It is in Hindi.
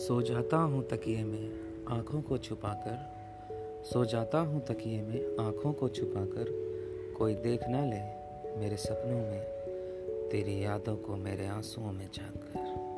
सो जाता हूँ तकिए में आँखों को छुपाकर, सो जाता हूँ तकिए में आँखों को छुपाकर, कोई देख ना ले मेरे सपनों में, तेरी यादों को मेरे आंसुओं में झाँक कर